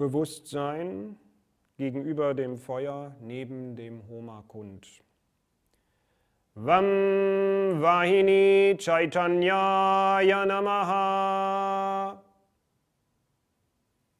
Bewusstsein gegenüber dem Feuer neben dem Homakund. Vam Vahini Chaitanyaya Namaha